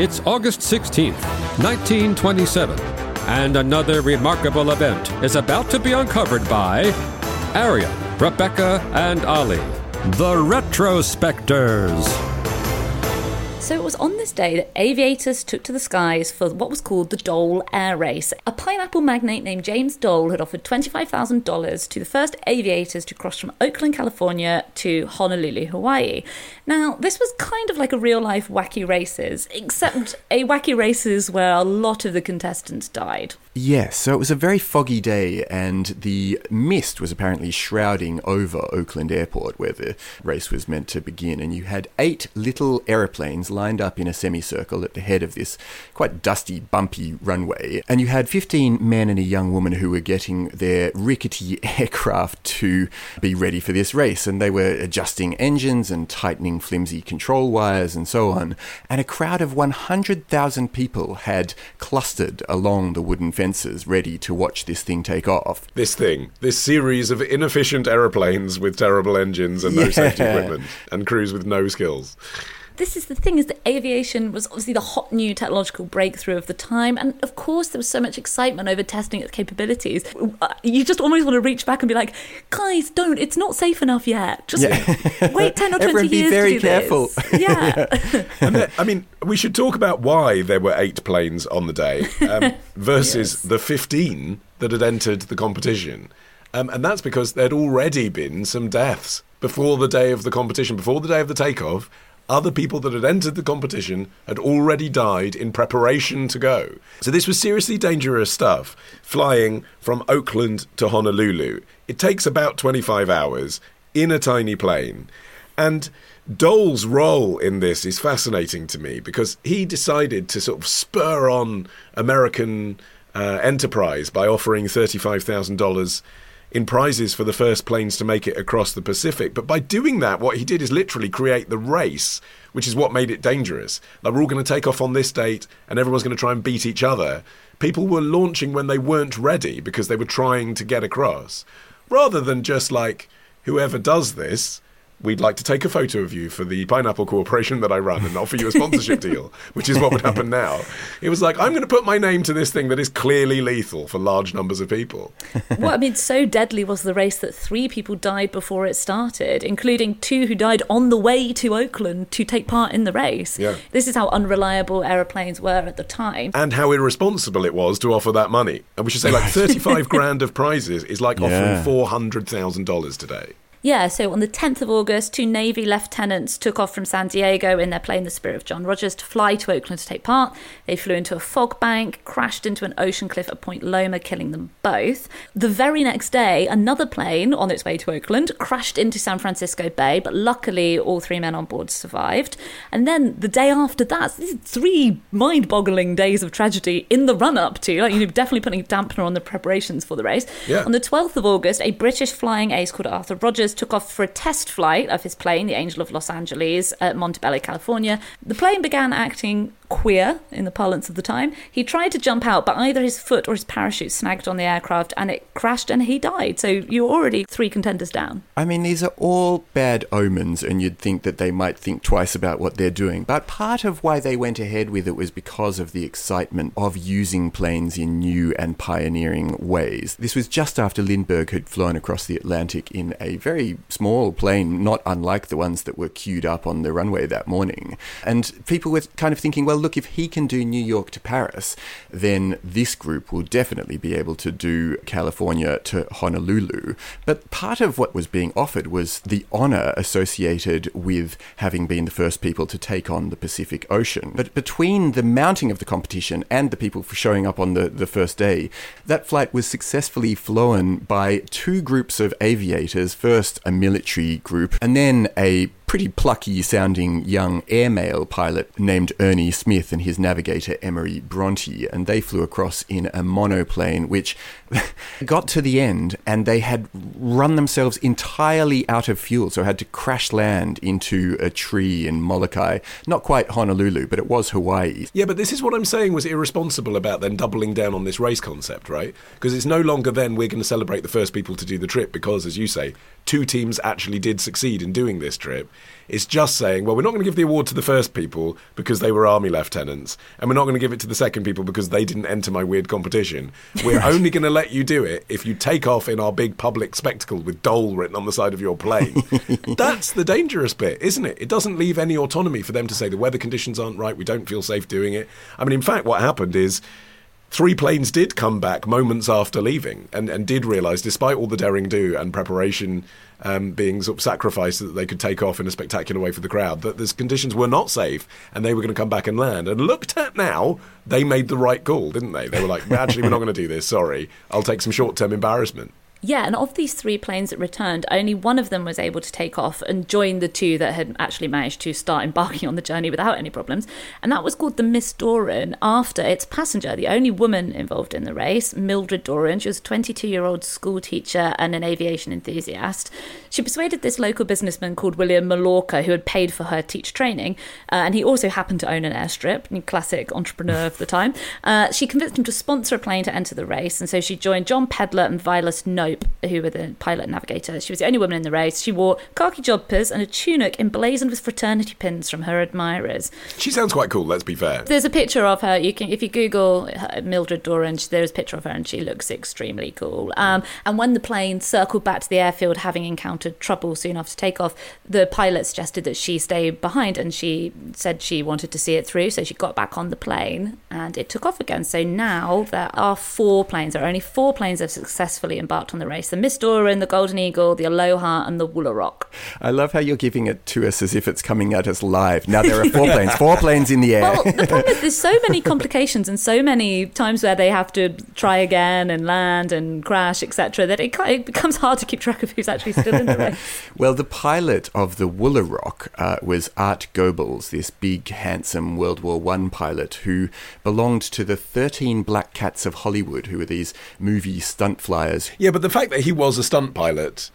It's August 16th, 1927, and another remarkable event is about to be uncovered by Arion, Rebecca, and Olly, the Retrospectors. So it was on this day that aviators took to the skies for what was called the Dole Air Race. A pineapple magnate named James Dole had offered $25,000 to the first aviators to cross from Oakland, California to Honolulu, Hawaii. Now, this was kind of like a real life wacky races, except a wacky races where a lot of the contestants died. Yes, so it was a very foggy day, and the mist was apparently shrouding over Oakland Airport, where the race was meant to begin. And you had eight little aeroplanes lined up in a semicircle at the head of this quite dusty, bumpy runway. And you had 15 men and a young woman who were getting their rickety aircraft to be ready for this race. And they were adjusting engines and tightening flimsy control wires and so on. And a crowd of 100,000 people had clustered along the wooden fences ready to watch this thing take off. This thing, this series of inefficient aeroplanes with terrible engines and no Yeah. safety equipment, and crews with no skills. This is the thing is that aviation was obviously the hot new technological breakthrough of the time and of course there was so much excitement over testing its capabilities. Uh, You just almost want to reach back and be like, "Guys, don't. It's not safe enough yet. Just wait 10 or 20 Everyone be years very to do careful. this." Yeah. And then, I mean, we should talk about why there were eight planes on the day um, versus the 15 that had entered the competition. Um, and that's because there'd already been some deaths before the day of the competition, before the day of the takeoff. Other people that had entered the competition had already died in preparation to go. So this was seriously dangerous stuff, flying from Oakland to Honolulu. It takes about 25 hours in a tiny plane. And Dole's role in this is fascinating to me because he decided to sort of spur on American uh, enterprise by offering $35,000 in prizes for the first planes to make it across the Pacific. But by doing that, what he did is literally create the race, which is what made it dangerous. Like, we're all going to take off on this date and everyone's going to try and beat each other. People were launching when they weren't ready because they were trying to get across. Rather than just like, whoever does this, we'd like to take a photo of you for the Pineapple Corporation that I run and offer you a sponsorship deal, which is what would happen now. It was like, I'm going to put my name to this thing that is clearly lethal for large numbers of people. what I mean, so deadly was the race that three people died before it started, including two who died on the way to Oakland to take part in the race. Yeah. This is how unreliable aeroplanes were at the time. And how irresponsible it was to offer that money. And we should say, like, 35 grand of prizes is like Yeah. offering $400,000 today. Yeah, so on the 10th of August, two Navy lieutenants took off from San Diego in their plane, the Spirit of John Rogers, to fly to Oakland to take part. They flew into a fog bank, crashed into an ocean cliff at Point Loma, killing them both. The very next day, another plane on its way to Oakland crashed into San Francisco Bay, but luckily all three men on board survived. And then the day after that, three mind boggling days of tragedy in the run up to, like, you know, definitely putting a dampener on the preparations for the race. Yeah. On the 12th of August, a British flying ace called Arthur Rogers took off for a test flight of his plane, the Angel of Los Angeles, at Montebello, California. The plane began acting queer in the parlance of the time. He tried to jump out, but either his foot or his parachute snagged on the aircraft and it crashed and he died. So you're already three contenders down. I mean, these are all bad omens, and you'd think that they might think twice about what they're doing. But part of why they went ahead with it was because of the excitement of using planes in new and pioneering ways. This was just after Lindbergh had flown across the Atlantic in a very small plane, not unlike the ones that were queued up on the runway that morning. And people were kind of thinking, well, look, if he can do New York to Paris, then this group will definitely be able to do California to Honolulu. But part of what was being offered was the honor associated with having been the first people to take on the Pacific Ocean. But between the mounting of the competition and the people for showing up on the, the first day, that flight was successfully flown by two groups of aviators first a military group and then a pretty plucky sounding young airmail pilot named Ernie Smith and his navigator Emory Bronte, and they flew across in a monoplane which got to the end and they had run themselves entirely out of fuel, so had to crash land into a tree in Molokai. Not quite Honolulu, but it was Hawaii. Yeah, but this is what I'm saying was irresponsible about then doubling down on this race concept, right? Because it's no longer then we're going to celebrate the first people to do the trip because, as you say, two teams actually did succeed in doing this trip. It's just saying, well, we're not going to give the award to the first people because they were army lieutenants, and we're not going to give it to the second people because they didn't enter my weird competition. We're only going to let you do it if you take off in our big public spectacle with Dole written on the side of your plane. That's the dangerous bit, isn't it? It doesn't leave any autonomy for them to say the weather conditions aren't right, we don't feel safe doing it. I mean, in fact, what happened is three planes did come back moments after leaving and, and did realise, despite all the daring do and preparation um, being sort of sacrificed so that they could take off in a spectacular way for the crowd, that the conditions were not safe and they were going to come back and land. And looked at now, they made the right call, didn't they? They were like, actually, we're not going to do this. Sorry. I'll take some short term embarrassment. Yeah, and of these three planes that returned, only one of them was able to take off and join the two that had actually managed to start embarking on the journey without any problems. And that was called the Miss Doran after its passenger, the only woman involved in the race, Mildred Doran. She was a 22 year old school teacher and an aviation enthusiast. She persuaded this local businessman called William Malloska, who had paid for her teacher training, uh, and he also happened to own an airstrip, classic entrepreneur of the time. Uh, she convinced him to sponsor a plane to enter the race, and so she joined John Pedlar and Vilas No who were the pilot and navigator. She was the only woman in the race. She wore khaki jumpers and a tunic emblazoned with fraternity pins from her admirers. She sounds quite cool, let's be fair. There's a picture of her. You can, if you Google Mildred Doran, there's a picture of her and she looks extremely cool. Um, and when the plane circled back to the airfield, having encountered trouble soon after takeoff, the pilot suggested that she stay behind and she said she wanted to see it through. So she got back on the plane and it took off again. So now there are four planes. There are only four planes that have successfully embarked on the race the Miss and the Golden Eagle, the Aloha, and the Woolaroc. I love how you're giving it to us as if it's coming at us live. Now there are four planes, four planes in the air. Well, the problem is there's so many complications and so many times where they have to try again and land and crash, etc., that it, it, becomes hard to keep track of who's actually still in the race. well, the pilot of the Woolaroc uh, was Art Goebel, this big, handsome World War One pilot who belonged to the 13 Black Cats of Hollywood, who were these movie stunt flyers. Yeah, but the fact that he was a stunt pilot,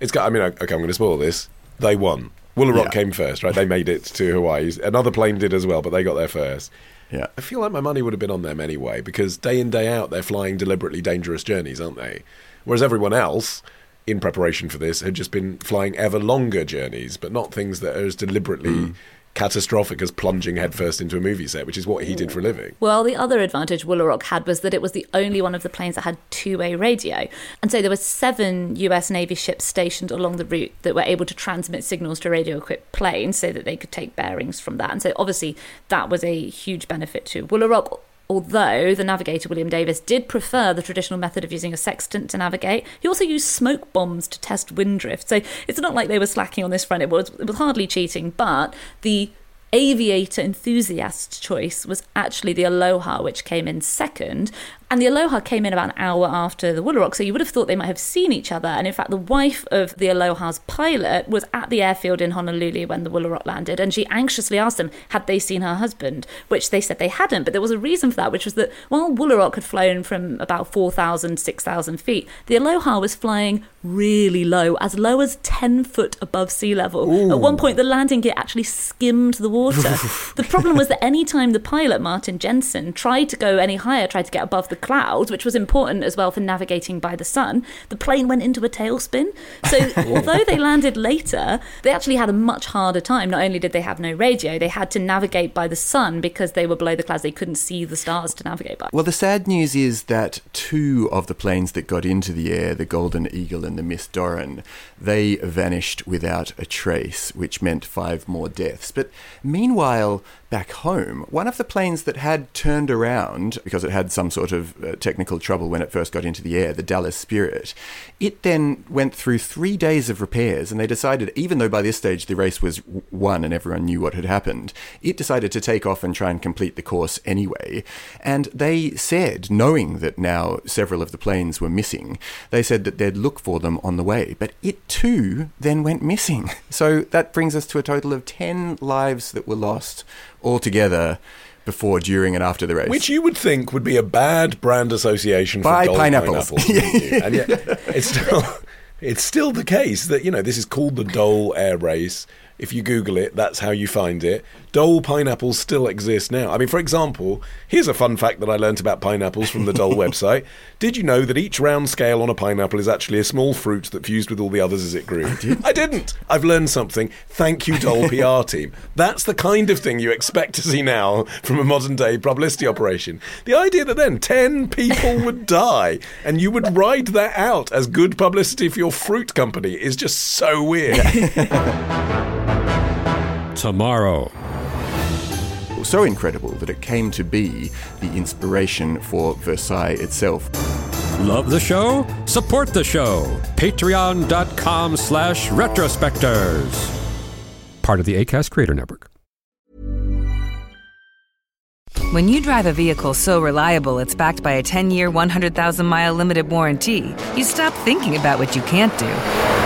it's got. I mean, okay, I'm going to spoil this. They won. Woolaroc yeah. came first, right? They made it to Hawaii. Another plane did as well, but they got there first. Yeah. I feel like my money would have been on them anyway, because day in, day out, they're flying deliberately dangerous journeys, aren't they? Whereas everyone else, in preparation for this, had just been flying ever longer journeys, but not things that are as deliberately. Mm catastrophic as plunging headfirst into a movie set, which is what he did for a living. Well, the other advantage Woolaroc had was that it was the only one of the planes that had two-way radio. And so there were seven US Navy ships stationed along the route that were able to transmit signals to radio-equipped planes so that they could take bearings from that. And so obviously that was a huge benefit to Woolaroc although the navigator William Davis did prefer the traditional method of using a sextant to navigate, he also used smoke bombs to test wind drift. So it's not like they were slacking on this front. It was, it was hardly cheating, but the aviator enthusiast choice was actually the Aloha, which came in second. And the Aloha came in about an hour after the Woolaroc, so you would have thought they might have seen each other. And in fact, the wife of the Aloha's pilot was at the airfield in Honolulu when the Woolaroc landed, and she anxiously asked them had they seen her husband, which they said they hadn't. But there was a reason for that, which was that while Woolaroc had flown from about 4,000, 6,000 feet, the Aloha was flying really low, as low as 10 foot above sea level. Ooh. At one point, the landing gear actually skimmed the water. the problem was that any time the pilot, Martin Jensen, tried to go any higher, tried to get above the the clouds, which was important as well for navigating by the sun, the plane went into a tailspin. So although they landed later, they actually had a much harder time. Not only did they have no radio, they had to navigate by the sun because they were below the clouds. They couldn't see the stars to navigate by. Well, the sad news is that two of the planes that got into the air, the Golden Eagle and the Miss Doran, they vanished without a trace, which meant five more deaths. But meanwhile, back home, one of the planes that had turned around because it had some sort of of uh, technical trouble when it first got into the air, the Dallas Spirit. It then went through three days of repairs, and they decided, even though by this stage the race was won and everyone knew what had happened, it decided to take off and try and complete the course anyway. And they said, knowing that now several of the planes were missing, they said that they'd look for them on the way. But it too then went missing. So that brings us to a total of 10 lives that were lost altogether before, during, and after the race. Which you would think would be a bad brand association for pineapples. pineapples, and yet it's still it's still the case that you know this is called the Dole Air Race. If you Google it, that's how you find it. Dole pineapples still exist now. I mean, for example, here's a fun fact that I learnt about pineapples from the Dole website. Did you know that each round scale on a pineapple is actually a small fruit that fused with all the others as it grew? I, didn't. I've learned something. Thank you, Dole PR team. That's the kind of thing you expect to see now from a modern day publicity operation. The idea that then 10 people would die and you would ride that out as good publicity for your fruit company is just so weird. Tomorrow. so incredible that it came to be the inspiration for Versailles itself. Love the show? Support the show. Patreon.com slash retrospectors. Part of the ACAST Creator Network. When you drive a vehicle so reliable it's backed by a 10 year, 100,000 mile limited warranty, you stop thinking about what you can't do